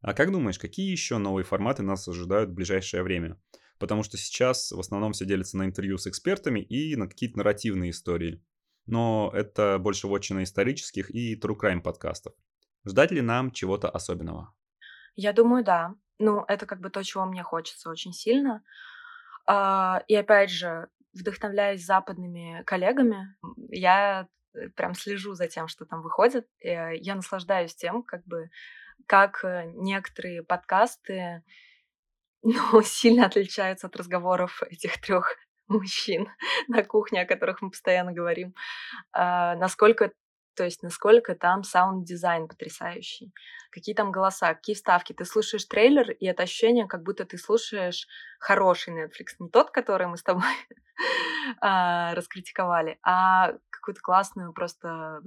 S1: А как думаешь, какие еще новые форматы нас ожидают в ближайшее время? Потому что сейчас в основном все делится на интервью с экспертами и на какие-то нарративные истории. Но это больше вотчина исторических и true crime подкастов. Ждать ли нам чего-то особенного?
S2: Я думаю, да. Ну, это как бы то, чего мне хочется очень сильно. А, и опять же, вдохновляясь западными коллегами, я прям слежу за тем, что там выходит. Э, я наслаждаюсь тем, как бы, как э, некоторые подкасты ну, сильно отличаются от разговоров этих трех мужчин на кухне, о которых мы постоянно говорим. А, насколько то есть насколько там sound-дизайн потрясающий, какие там голоса, какие ставки. Ты слушаешь трейлер, и это ощущение, как будто ты слушаешь хороший Netflix, не тот, который мы с тобой а, раскритиковали, а какую-то классную просто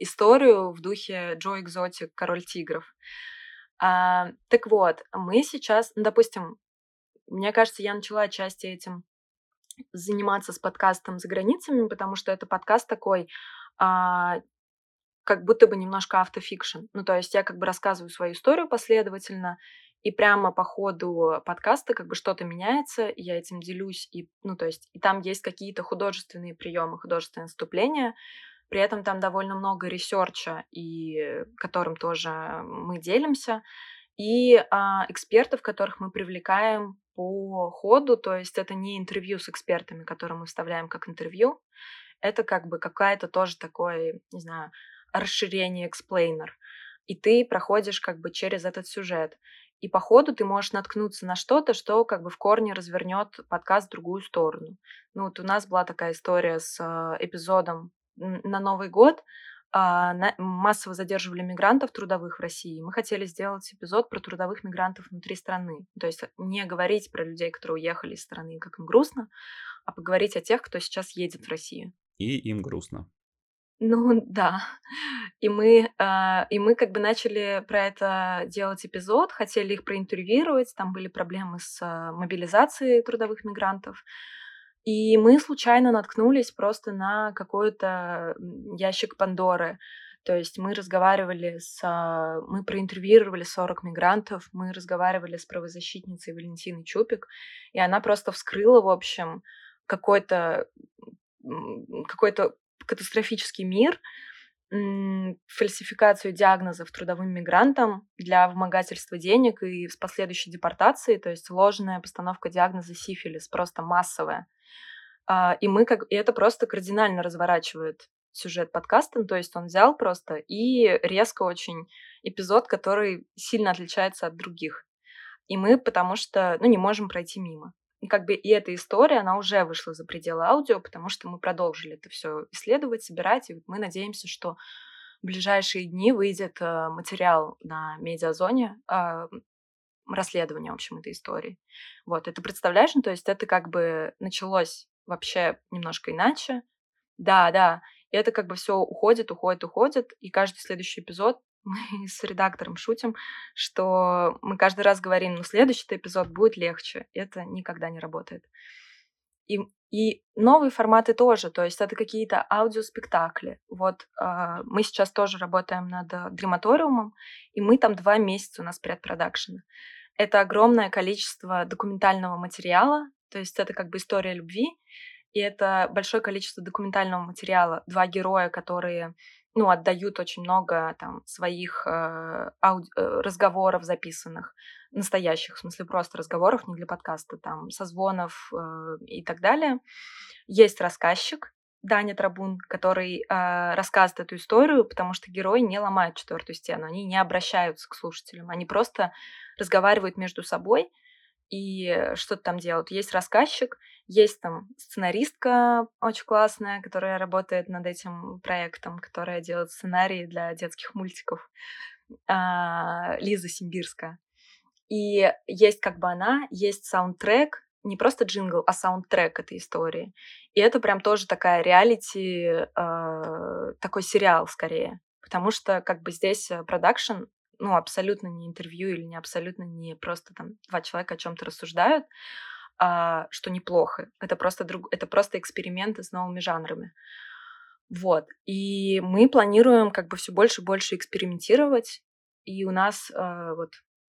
S2: историю в духе Джо Экзотик, Король тигров. А, так вот, мы сейчас, ну, допустим, мне кажется, я начала отчасти этим заниматься с подкастом за границами, потому что это подкаст такой, а, как будто бы немножко автофикшн. Ну, то есть я как бы рассказываю свою историю последовательно, и прямо по ходу подкаста как бы что-то меняется, и я этим делюсь, и, ну, то есть, и там есть какие-то художественные приемы, художественные вступления, при этом там довольно много research а, и которым тоже мы делимся, и а, экспертов, которых мы привлекаем по ходу, то есть это не интервью с экспертами, которые мы вставляем как интервью, это как бы какая-то тоже такое, не знаю, расширение explainer. И ты проходишь как бы через этот сюжет. И по ходу ты можешь наткнуться на что-то, что как бы в корне развернет подкаст в другую сторону. Ну вот у нас была такая история с э, эпизодом на Новый год. Э, массово задерживали мигрантов трудовых в России. Мы хотели сделать эпизод про трудовых мигрантов внутри страны. То есть не говорить про людей, которые уехали из страны, как им грустно, а поговорить о тех, кто сейчас едет в Россию.
S1: И им грустно.
S2: Ну да. И мы, э, и мы как бы начали про это делать эпизод, хотели их проинтервьюировать, там были проблемы с э, мобилизацией трудовых мигрантов. И мы случайно наткнулись просто на какой-то ящик Пандоры. То есть мы разговаривали с... А, мы проинтервьюировали 40 мигрантов, мы разговаривали с правозащитницей Валентиной Чупик, и она просто вскрыла, в общем, какой-то какой-то катастрофический мир, фальсификацию диагнозов трудовым мигрантам для вымогательства денег и с последующей депортацией, то есть ложная постановка диагноза сифилис, просто массовая. А, и мы как и это просто кардинально разворачивает сюжет подкаста, то есть он взял просто и резко очень эпизод, который сильно отличается от других. И мы потому что, ну, не можем пройти мимо. И как бы и эта история, она уже вышла за пределы аудио, потому что мы продолжили это все исследовать, собирать, и мы надеемся, что в ближайшие дни выйдет э, материал на медиазоне, э, расследование, в общем, этой истории. Вот, это представляешь, ну, то есть это как бы началось вообще немножко иначе. Да, да, и это как бы все уходит, уходит, уходит, и каждый следующий эпизод мы с редактором шутим, что мы каждый раз говорим, ну, следующий эпизод будет легче. Это никогда не работает. И, и новые форматы тоже, то есть это какие-то аудиоспектакли. Вот э, мы сейчас тоже работаем над дрематориумом, и мы там два месяца у нас предпродакшена. Это огромное количество документального материала, то есть это как бы история любви, и это большое количество документального материала. Два героя, которые ну, отдают очень много там своих э, ауди- э, разговоров записанных, настоящих, в смысле просто разговоров, не для подкаста, там, созвонов э, и так далее. Есть рассказчик, Даня Трабун, который э, рассказывает эту историю, потому что герои не ломают четвертую стену, они не обращаются к слушателям, они просто разговаривают между собой и что-то там делают. Есть рассказчик, есть там сценаристка очень классная, которая работает над этим проектом, которая делает сценарии для детских мультиков, э, Лиза Симбирская. И есть как бы она, есть саундтрек, не просто джингл, а саундтрек этой истории. И это прям тоже такая reality, э, такой сериал скорее. Потому что как бы здесь э, production, ну, абсолютно не интервью или не абсолютно не просто там два человека о чем-то рассуждают, а, что неплохо. Это просто, друг, это просто эксперименты с новыми жанрами. Вот. И мы планируем как бы все больше и больше экспериментировать. И у нас э, вот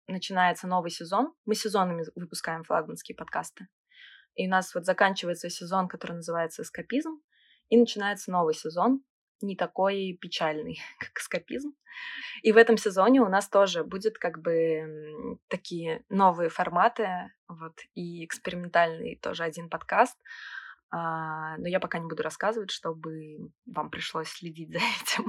S2: начинается новый сезон. Мы сезонами выпускаем флагманские подкасты. И у нас вот заканчивается сезон, который называется «Эскапизм», и начинается новый сезон, не такой печальный, как эскапизм. И в этом сезоне у нас тоже будет как бы такие новые форматы, вот, и экспериментальный тоже один подкаст. А, но я пока не буду рассказывать, чтобы вам пришлось следить за этим.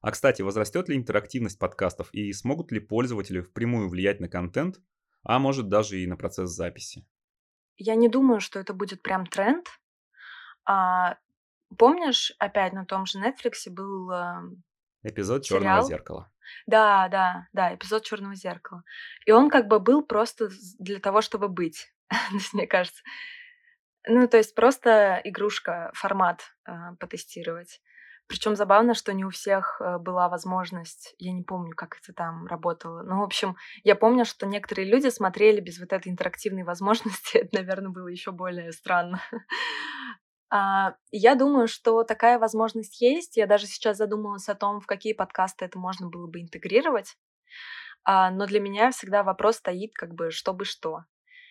S1: А, кстати, возрастет ли интерактивность подкастов и смогут ли пользователи впрямую влиять на контент, а может даже и на процесс записи?
S2: Я не думаю, что это будет прям тренд. А, помнишь, опять на том же Netflix был э,
S1: эпизод Черного зеркала?
S2: Да, да, да, эпизод Черного зеркала. И он как бы был просто для того, чтобы быть, мне кажется. Ну, то есть просто игрушка, формат э, потестировать. Причем забавно, что не у всех э, была возможность, я не помню, как это там работало. Ну, в общем, я помню, что некоторые люди смотрели без вот этой интерактивной возможности. Это, наверное, было еще более странно. А, я думаю, что такая возможность есть. Я даже сейчас задумалась о том, в какие подкасты это можно было бы интегрировать. А, но для меня всегда вопрос стоит, как бы, чтобы что.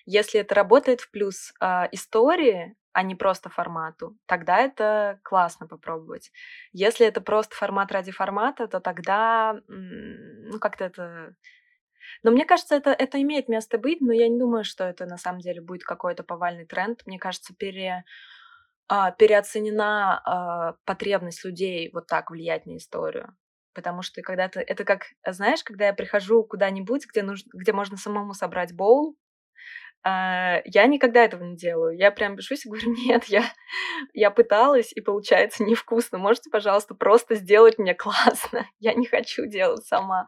S2: Если это работает в плюс э, истории, а не просто формату, тогда это классно попробовать. Если это просто формат ради формата, то тогда, ну, как-то это... Но мне кажется, это, это имеет место быть, но я не думаю, что это на самом деле будет какой-то повальный тренд. Мне кажется, пере, а, переоценена а, потребность людей вот так влиять на историю. Потому что когда-то это как, знаешь, когда я прихожу куда-нибудь, где, нужно, где можно самому собрать боул, а, я никогда этого не делаю. Я прям пишусь и говорю, нет, я, я пыталась, и получается невкусно. Можете, пожалуйста, просто сделать мне классно. Я не хочу делать сама.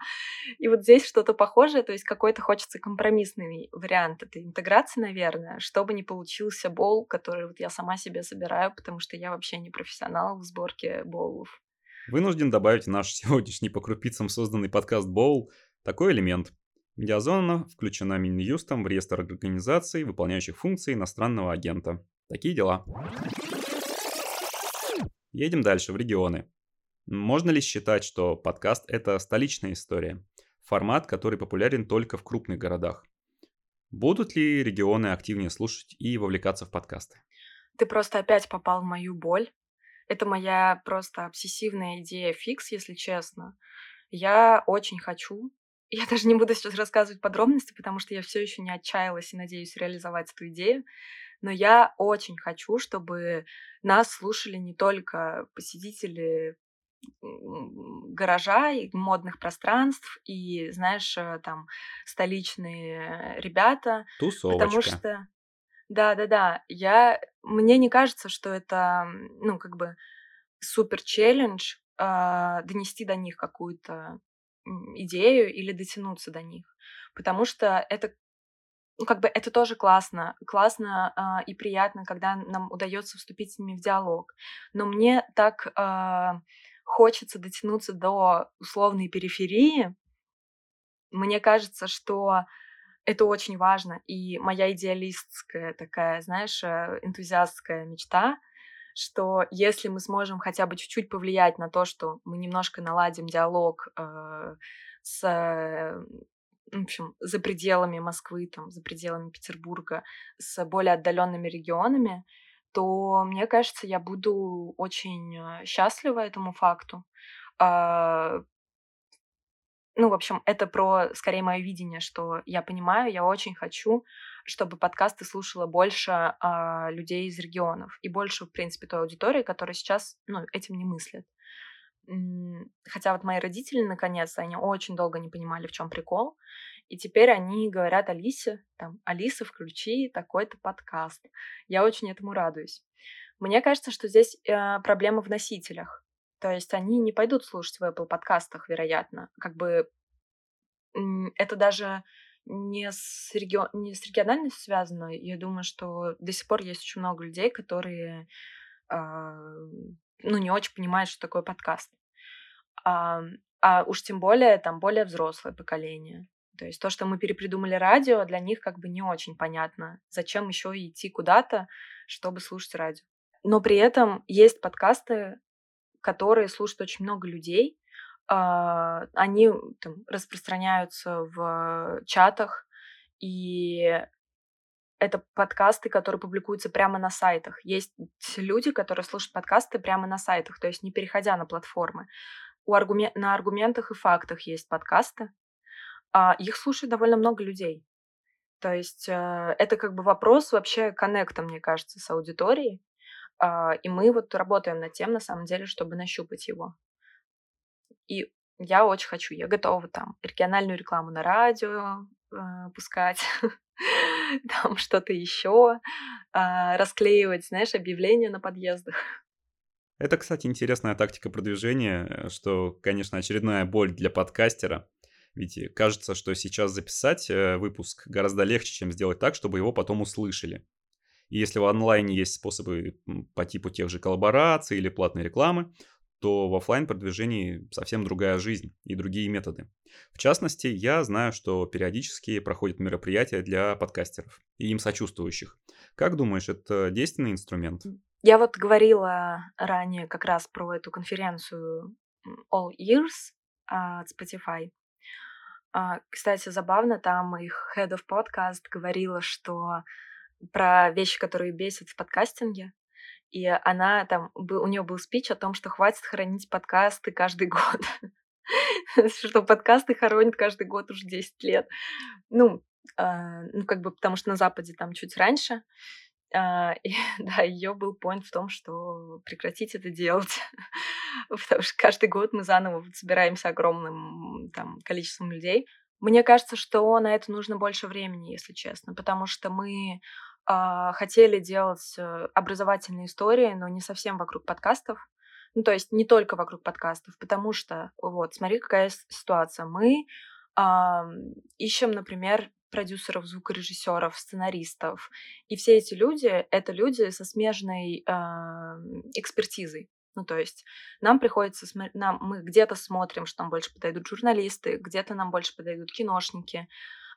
S2: И вот здесь что-то похожее, то есть какой-то хочется компромиссный вариант этой интеграции, наверное, чтобы не получился бол, который вот я сама себе собираю, потому что я вообще не профессионал в сборке боулов.
S1: Вынужден добавить в наш сегодняшний по крупицам созданный подкаст Боул такой элемент. Медиазона включена Минюстом в реестр организаций, выполняющих функции иностранного агента. Такие дела. Едем дальше, в регионы. Можно ли считать, что подкаст – это столичная история? Формат, который популярен только в крупных городах. Будут ли регионы активнее слушать и вовлекаться в подкасты?
S2: Ты просто опять попал в мою боль. Это моя просто обсессивная идея фикс, если честно. Я очень хочу, я даже не буду сейчас рассказывать подробности, потому что я все еще не отчаялась и надеюсь реализовать эту идею. Но я очень хочу, чтобы нас слушали не только посетители гаража и модных пространств и, знаешь, э, там столичные ребята.
S1: Тусовочка.
S2: Потому что, да, да, да, я, мне не кажется, что это, ну, как бы супер челлендж э, донести до них какую-то идею или дотянуться до них. Потому что это ну, как бы это тоже классно, классно э, и приятно, когда нам удается вступить с ними в диалог. Но мне так э, хочется дотянуться до условной периферии. Мне кажется, что это очень важно. И моя идеалистская такая, знаешь, э, энтузиастская мечта что если мы сможем хотя бы чуть-чуть повлиять на то, что мы немножко наладим диалог э, с э, в общем, за пределами Москвы, там, за пределами Петербурга, с более отдаленными регионами, то, мне кажется, я буду очень э, счастлива этому факту. Э, ну, в общем, это про, скорее, мое видение, что я понимаю, я очень хочу, чтобы подкасты слушало больше а, людей из регионов и больше, в принципе, той аудитории, которая сейчас, ну, этим не мыслит. Хотя вот мои родители, наконец, они очень долго не понимали, в чем прикол. И теперь они говорят Алисе, там, Алиса, включи такой-то подкаст. Я очень этому радуюсь. Мне кажется, что здесь э, проблема в носителях. То есть они не пойдут слушать в Apple подкастах, вероятно. Как бы это даже не с, регион, не с региональностью связано. Я думаю, что до сих пор есть очень много людей, которые э, ну, не очень понимают, что такое подкаст. А, а уж тем более там более взрослое поколение. То есть то, что мы перепридумали радио, для них как бы не очень понятно. Зачем еще идти куда-то, чтобы слушать радио. Но при этом есть подкасты, которые слушают очень много людей. А, они там, распространяются в чатах, и это подкасты, которые публикуются прямо на сайтах. Есть люди, которые слушают подкасты прямо на сайтах, то есть не переходя на платформы. У аргумен... На аргументах и фактах есть подкасты. А их слушает довольно много людей. То есть э, это как бы вопрос вообще коннекта, мне кажется, с аудиторией. Э, и мы вот работаем над тем, на самом деле, чтобы нащупать его. И я очень хочу, я готова там региональную рекламу на радио э, пускать, там что-то еще, э, расклеивать, знаешь, объявления на подъездах.
S1: Это, кстати, интересная тактика продвижения, э, что, конечно, очередная боль для подкастера. Ведь кажется, что сейчас записать э, выпуск гораздо легче, чем сделать так, чтобы его потом услышали. И если в онлайне есть способы по типу тех же коллабораций или платной рекламы, то в офлайн продвижении совсем другая жизнь и другие методы. В частности, я знаю, что периодически проходят мероприятия для подкастеров и им сочувствующих. Как думаешь, это действенный инструмент?
S2: Я вот говорила ранее как раз про эту конференцию All Years от Spotify. А, кстати, забавно, там их Head of Podcast говорила, что про вещи, которые бесят в подкастинге, и она там, у нее был спич о том, что хватит хранить подкасты каждый год. Что подкасты хоронят каждый год уже 10 лет. Ну, а, ну, как бы, потому что на Западе там чуть раньше. А, и, да, ее был point в том, что прекратить это делать, потому что каждый год мы заново собираемся огромным там, количеством людей. Мне кажется, что на это нужно больше времени, если честно, потому что мы хотели делать э, образовательные истории, но не совсем вокруг подкастов. Ну, то есть не только вокруг подкастов, потому что, вот, смотри, какая ситуация. Мы э, ищем, например, продюсеров, звукорежиссеров, сценаристов. И все эти люди — это люди со смежной э, экспертизой. Ну, то есть нам приходится, нам, мы где-то смотрим, что нам больше подойдут журналисты, где-то нам больше подойдут киношники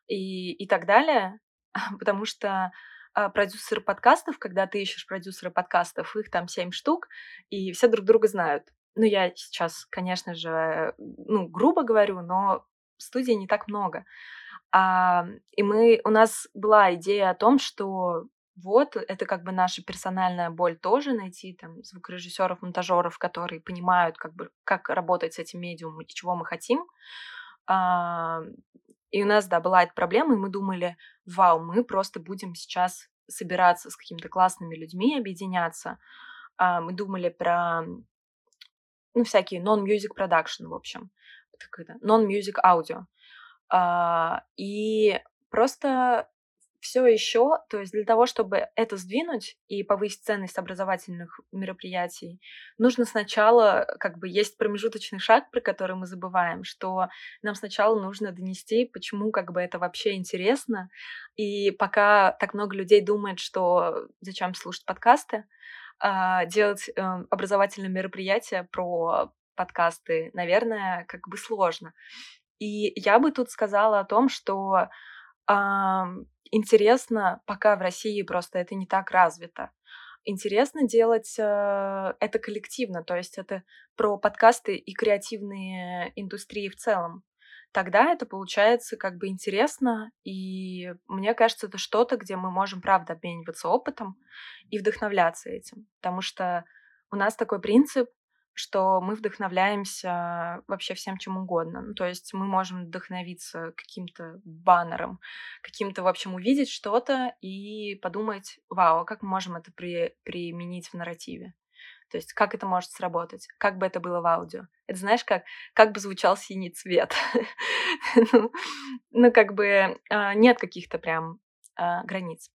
S2: и, и так далее, потому что а, продюсеры подкастов, когда ты ищешь продюсера подкастов, их там семь штук, и все друг друга знают. Ну, я сейчас, конечно же, ну, грубо говорю, но студий не так много. А, и мы, у нас была идея о том, что вот, это как бы наша персональная боль тоже найти там звукорежиссеров, монтажеров, которые понимают, как бы, как работать с этим медиумом и чего мы хотим. А, и у нас, да, была эта проблема, и мы думали, вау, мы просто будем сейчас собираться с какими-то классными людьми, объединяться. А, мы думали про, ну, всякие non-music production, в общем, non-music audio. А, и просто все еще, то есть для того, чтобы это сдвинуть и повысить ценность образовательных мероприятий, нужно сначала, как бы, есть промежуточный шаг, про который мы забываем, что нам сначала нужно донести, почему, как бы, это вообще интересно. И пока так много людей думает, что зачем слушать подкасты, а, делать э, образовательные мероприятия про подкасты, наверное, как бы сложно. И я бы тут сказала о том, что э, интересно, пока в России просто это не так развито, интересно делать э, это коллективно, то есть это про подкасты и креативные индустрии в целом. Тогда это получается как бы интересно, и мне кажется, это что-то, где мы можем, правда, обмениваться опытом и вдохновляться этим. Потому что у нас такой принцип, что мы вдохновляемся вообще всем чем угодно. Ну, то есть мы можем вдохновиться каким-то баннером, каким-то, в общем, увидеть что-то и подумать, вау, а как мы можем это при, применить в нарративе? То есть как это может сработать? Как бы это было в аудио? Это знаешь, как, как бы звучал синий цвет. ну, ну, как бы а, нет каких-то прям а, границ.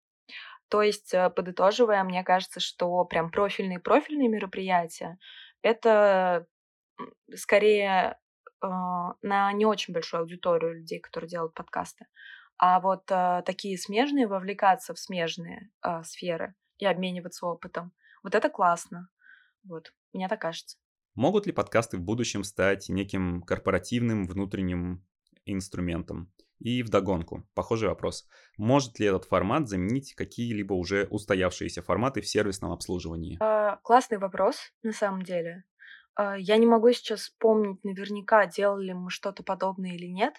S2: То есть, э, подытоживая, мне кажется, что прям профильные-профильные мероприятия — это скорее э, на не очень большую аудиторию людей, которые делают подкасты. А вот э, такие смежные, вовлекаться в смежные э, сферы и обмениваться опытом, вот это классно. Вот, мне так кажется.
S1: Могут ли подкасты в будущем стать неким корпоративным внутренним инструментом? И вдогонку, похожий вопрос. Может ли этот формат заменить какие-либо уже устоявшиеся форматы в сервисном обслуживании?
S2: А, классный вопрос, на самом деле. А, я не могу сейчас вспомнить наверняка, делали мы что-то подобное или нет.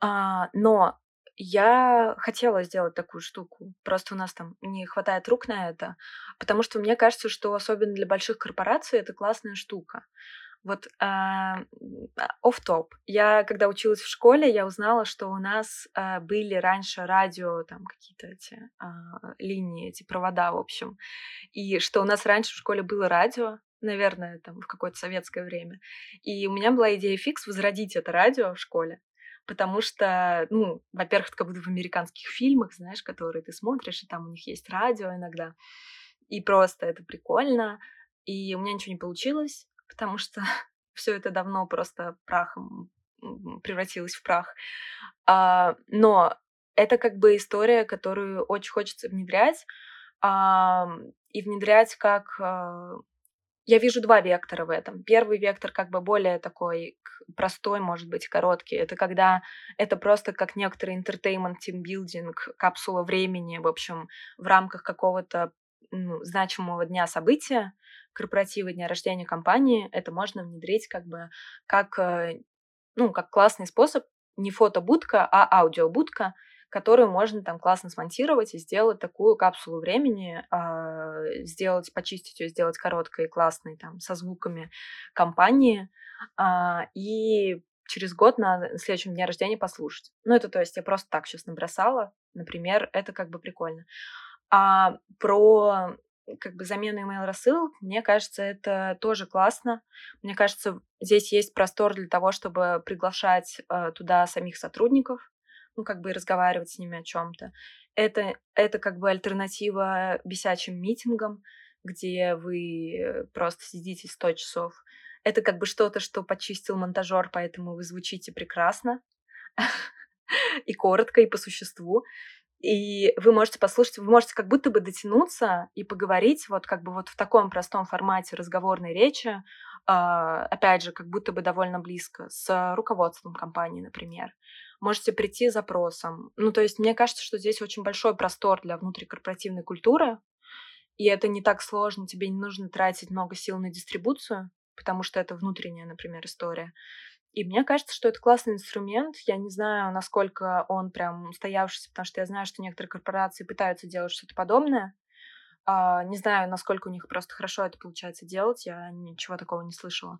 S2: А, но я хотела сделать такую штуку. Просто у нас там не хватает рук на это. Потому что мне кажется, что особенно для больших корпораций это классная штука. Вот оф-топ. А, я, когда училась в школе, я узнала, что у нас а, были раньше радио, там какие-то эти а, линии, эти провода, в общем. И что у нас раньше в школе было радио, наверное, там в какое-то советское время. И у меня была идея фикс возродить это радио в школе потому что, ну, во-первых, как будто в американских фильмах, знаешь, которые ты смотришь, и там у них есть радио иногда, и просто это прикольно, и у меня ничего не получилось, потому что все это давно просто прахом превратилось в прах. А, но это как бы история, которую очень хочется внедрять, и внедрять как а, я вижу два вектора в этом. Первый вектор как бы более такой простой, может быть, короткий. Это когда это просто как некоторый entertainment, тимбилдинг, капсула времени, в общем, в рамках какого-то ну, значимого дня события, корпоратива, дня рождения компании, это можно внедрить как бы как, э, ну, как классный способ, не фотобудка, а аудиобудка, которую можно там классно смонтировать и сделать такую капсулу времени, э, сделать, почистить ее, сделать короткой классной, там, со звуками компании, э, и через год на следующем дне рождения послушать. Ну, это то есть я просто так сейчас набросала, например, это как бы прикольно. А про как бы замену email рассылок, мне кажется, это тоже классно. Мне кажется, здесь есть простор для того, чтобы приглашать э, туда самих сотрудников, ну, как бы разговаривать с ними о чем-то. Это, это как бы альтернатива бесячим митингам, где вы просто сидите 100 часов. Это как бы что-то, что почистил монтажер, поэтому вы звучите прекрасно и коротко, и по существу. И вы можете послушать, вы можете как будто бы дотянуться и поговорить вот как бы вот в таком простом формате разговорной речи, а, опять же, как будто бы довольно близко, с руководством компании, например можете прийти с запросом. Ну, то есть мне кажется, что здесь очень большой простор для внутрикорпоративной культуры, и это не так сложно, тебе не нужно тратить много сил на дистрибуцию, потому что это внутренняя, например, история. И мне кажется, что это классный инструмент. Я не знаю, насколько он прям стоявшийся, потому что я знаю, что некоторые корпорации пытаются делать что-то подобное. А, не знаю, насколько у них просто хорошо это получается делать. Я ничего такого не слышала.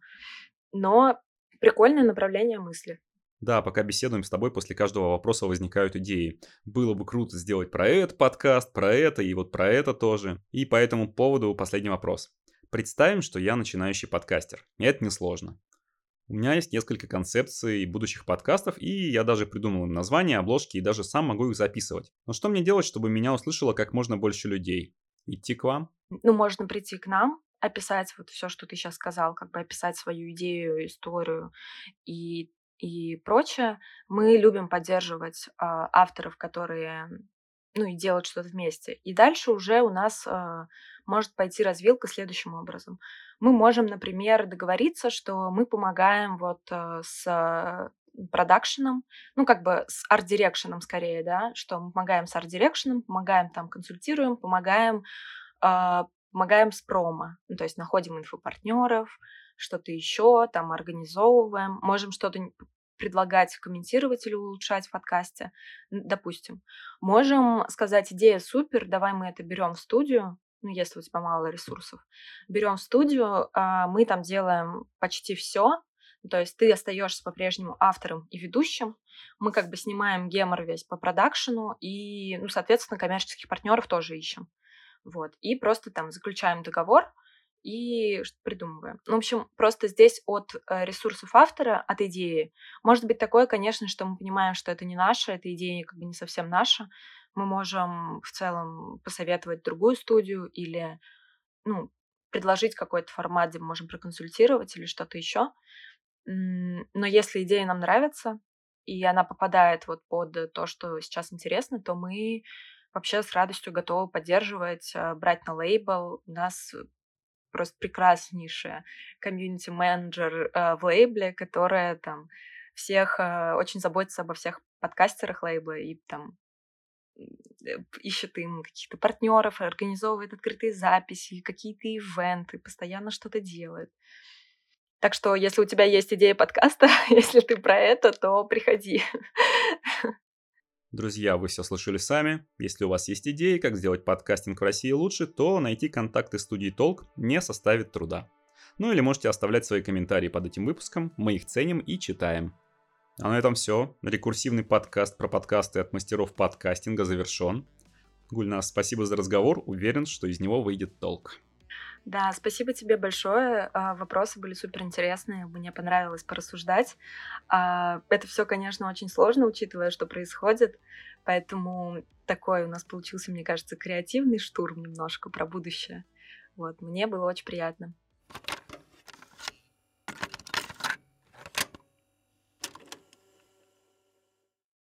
S2: Но прикольное направление мысли.
S1: Да, пока беседуем с тобой, после каждого вопроса возникают идеи. Было бы круто сделать про этот подкаст, про это и вот про это тоже. И по этому поводу последний вопрос. Представим, что я начинающий подкастер. Это несложно. У меня есть несколько концепций будущих подкастов, и я даже придумал им названия, обложки, и даже сам могу их записывать. Но что мне делать, чтобы меня услышало как можно больше людей? Идти к вам?
S2: Ну, можно прийти к нам, описать вот все, что ты сейчас сказал, как бы описать свою идею, историю, и и прочее, мы любим поддерживать а, авторов, которые ну и делать что-то вместе. И дальше уже у нас а, может пойти развилка следующим образом. Мы можем, например, договориться, что мы помогаем вот а, с продакшеном, ну, как бы с арт-дирекшеном скорее, да, что мы помогаем с арт-дирекшеном, помогаем там, консультируем, помогаем, э, помогаем с промо, ну, то есть находим инфопартнеров, что-то еще, там организовываем, можем что-то предлагать комментировать или улучшать в подкасте, допустим. Можем сказать, идея супер, давай мы это берем в студию, ну, если у тебя мало ресурсов. Берем студию, а, мы там делаем почти все, то есть ты остаешься по-прежнему автором и ведущим. Мы как бы снимаем гемор весь по продакшену и, ну, соответственно, коммерческих партнеров тоже ищем. Вот. И просто там заключаем договор и придумываем. Ну, в общем, просто здесь от э, ресурсов автора, от идеи, может быть такое, конечно, что мы понимаем, что это не наша, эта идея как бы не совсем наша. Мы можем в целом посоветовать другую студию или, ну, предложить какой-то формат, где мы можем проконсультировать или что-то еще. Но если идея нам нравится, и она попадает вот под то, что сейчас интересно, то мы вообще с радостью готовы поддерживать, э, брать на лейбл. У нас просто прекраснейшая комьюнити-менеджер э, в лейбле, которая там всех э, очень заботится обо всех подкастерах лейбла и там ищет им каких-то партнеров, организовывает открытые записи, какие-то ивенты, постоянно что-то делает. Так что, если у тебя есть идея подкаста, если ты про это, то приходи.
S1: Друзья, вы все слышали сами. Если у вас есть идеи, как сделать подкастинг в России лучше, то найти контакты студии Толк не составит труда. Ну или можете оставлять свои комментарии под этим выпуском, мы их ценим и читаем. А на этом все. Рекурсивный подкаст про подкасты от мастеров подкастинга завершен. Гульнас, спасибо за разговор. Уверен, что из него выйдет толк.
S2: Да, спасибо тебе большое. А, вопросы были супер интересные. Мне понравилось порассуждать. А, это все, конечно, очень сложно, учитывая, что происходит. Поэтому такой у нас получился, мне кажется, креативный штурм немножко про будущее. Вот, мне было очень приятно.